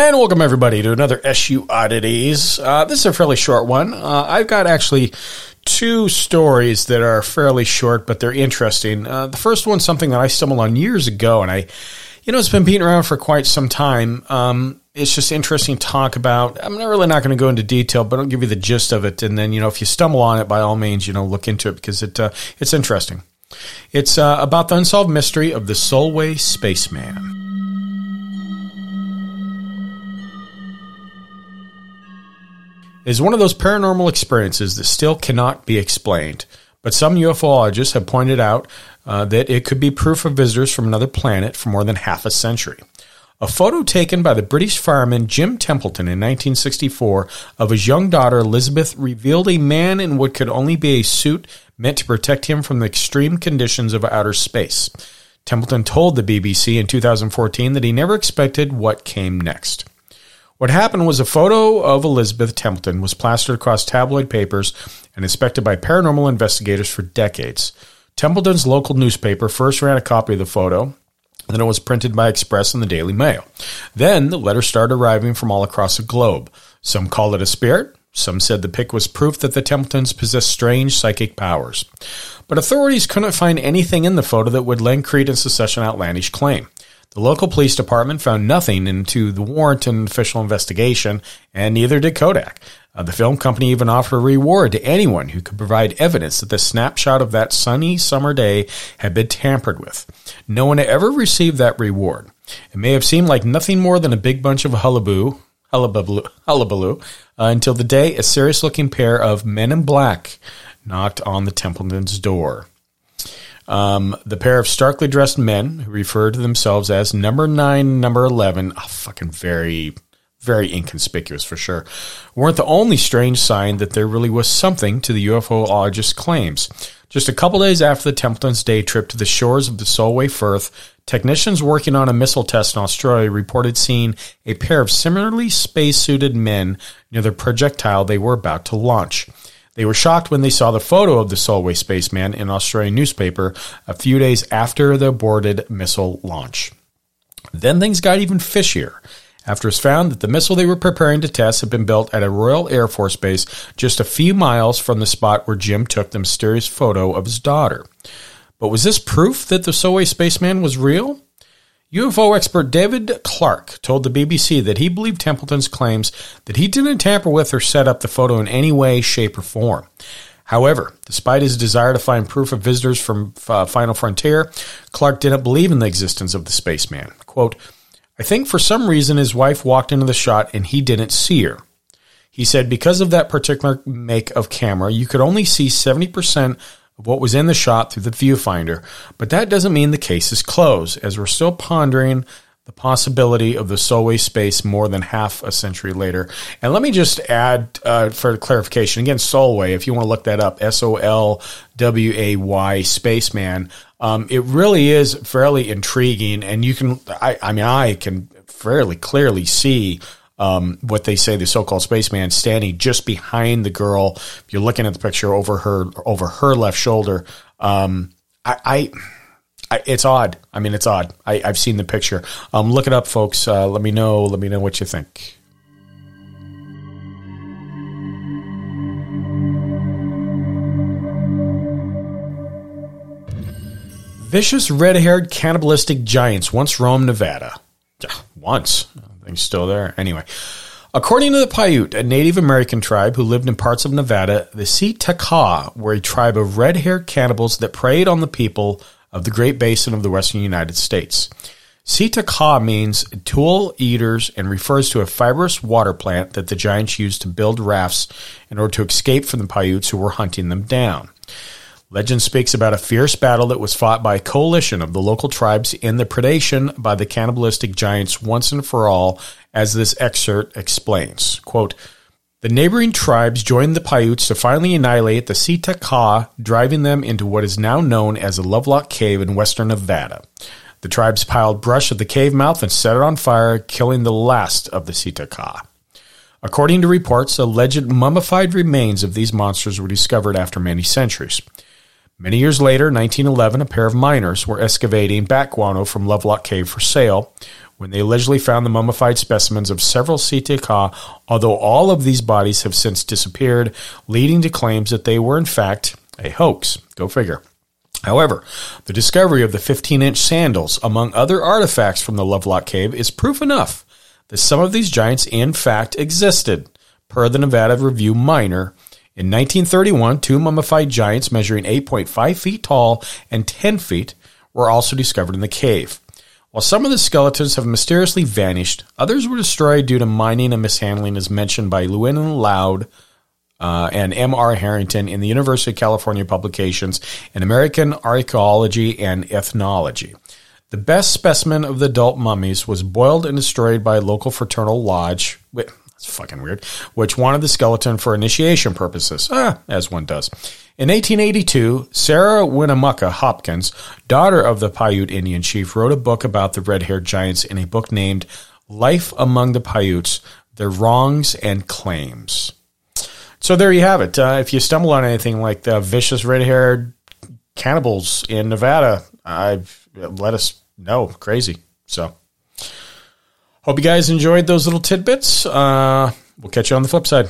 And welcome everybody to another SU Oddities. Uh, this is a fairly short one. Uh, I've got actually two stories that are fairly short, but they're interesting. Uh, the first one's something that I stumbled on years ago, and I, you know, it's been beating around for quite some time. Um, it's just interesting to talk about. I'm not really not going to go into detail, but I'll give you the gist of it, and then you know, if you stumble on it, by all means, you know, look into it because it uh, it's interesting. It's uh, about the unsolved mystery of the Solway spaceman. Is one of those paranormal experiences that still cannot be explained. But some ufologists have pointed out uh, that it could be proof of visitors from another planet for more than half a century. A photo taken by the British fireman Jim Templeton in 1964 of his young daughter Elizabeth revealed a man in what could only be a suit meant to protect him from the extreme conditions of outer space. Templeton told the BBC in 2014 that he never expected what came next. What happened was a photo of Elizabeth Templeton was plastered across tabloid papers and inspected by paranormal investigators for decades. Templeton's local newspaper first ran a copy of the photo, then it was printed by Express and the Daily Mail. Then the letters started arriving from all across the globe. Some called it a spirit, some said the pic was proof that the Templetons possessed strange psychic powers. But authorities couldn't find anything in the photo that would lend credence to such an outlandish claim. The local police department found nothing into the warrant and official investigation, and neither did Kodak. Uh, the film company even offered a reward to anyone who could provide evidence that the snapshot of that sunny summer day had been tampered with. No one ever received that reward. It may have seemed like nothing more than a big bunch of hullaboo, hullabaloo, hullabaloo uh, until the day a serious looking pair of men in black knocked on the Templeton's door. Um, the pair of starkly dressed men who refer to themselves as number nine, number 11, oh, fucking very, very inconspicuous for sure, weren't the only strange sign that there really was something to the UFOologist's claims. Just a couple days after the Templeton's day trip to the shores of the Solway Firth, technicians working on a missile test in Australia reported seeing a pair of similarly spacesuited men near the projectile they were about to launch. They were shocked when they saw the photo of the Solway spaceman in an Australian newspaper a few days after the aborted missile launch. Then things got even fishier after it was found that the missile they were preparing to test had been built at a Royal Air Force base just a few miles from the spot where Jim took the mysterious photo of his daughter. But was this proof that the Solway spaceman was real? UFO expert David Clarke told the BBC that he believed Templeton's claims that he didn't tamper with or set up the photo in any way, shape, or form. However, despite his desire to find proof of visitors from uh, Final Frontier, Clarke didn't believe in the existence of the spaceman. Quote, I think for some reason his wife walked into the shot and he didn't see her. He said because of that particular make of camera, you could only see 70% of what was in the shot through the viewfinder, but that doesn't mean the case is closed, as we're still pondering the possibility of the Solway space more than half a century later. And let me just add uh, for clarification again, Solway, if you want to look that up, S O L W A Y spaceman. Um, it really is fairly intriguing, and you can, I, I mean, I can fairly clearly see um, what they say the so-called spaceman standing just behind the girl. If you're looking at the picture over her over her left shoulder, um, I, I, I, it's odd. I mean, it's odd. I, have seen the picture. Um, look it up, folks. Uh, let me know. Let me know what you think. Vicious red-haired cannibalistic giants once roamed Nevada. Once Still there. Anyway, according to the Paiute, a Native American tribe who lived in parts of Nevada, the Si-Te-Cah were a tribe of red-haired cannibals that preyed on the people of the Great Basin of the western United States. Si-Te-Cah means tool eaters and refers to a fibrous water plant that the giants used to build rafts in order to escape from the Paiutes who were hunting them down. Legend speaks about a fierce battle that was fought by a coalition of the local tribes in the predation by the cannibalistic giants once and for all, as this excerpt explains. Quote, the neighboring tribes joined the Paiutes to finally annihilate the Si-Te-Cah, driving them into what is now known as the Lovelock Cave in western Nevada. The tribes piled brush at the cave mouth and set it on fire, killing the last of the Si-Te-Cah. According to reports, alleged mummified remains of these monsters were discovered after many centuries. Many years later, 1911, a pair of miners were excavating bat guano from Lovelock Cave for sale when they allegedly found the mummified specimens of several Si-Te-Cah, although all of these bodies have since disappeared, leading to claims that they were in fact a hoax. Go figure. However, the discovery of the 15 inch sandals, among other artifacts from the Lovelock Cave, is proof enough that some of these giants in fact existed, per the Nevada Review Miner. In 1931, two mummified giants measuring 8.5 feet tall and 10 feet were also discovered in the cave. While some of the skeletons have mysteriously vanished, others were destroyed due to mining and mishandling, as mentioned by Llewellyn Loud uh, and M.R. Harrington in the University of California publications in American Archaeology and Ethnology. The best specimen of the adult mummies was boiled and destroyed by a local fraternal lodge. That's fucking weird. Which wanted the skeleton for initiation purposes, ah, as one does. In 1882, Sarah Winnemucca Hopkins, daughter of the Paiute Indian chief, wrote a book about the red haired giants in a book named Life Among the Paiutes Their Wrongs and Claims. So there you have it. Uh, if you stumble on anything like the vicious red haired cannibals in Nevada, I've let us know. Crazy. So hope you guys enjoyed those little tidbits. Uh, we'll catch you on the flip side.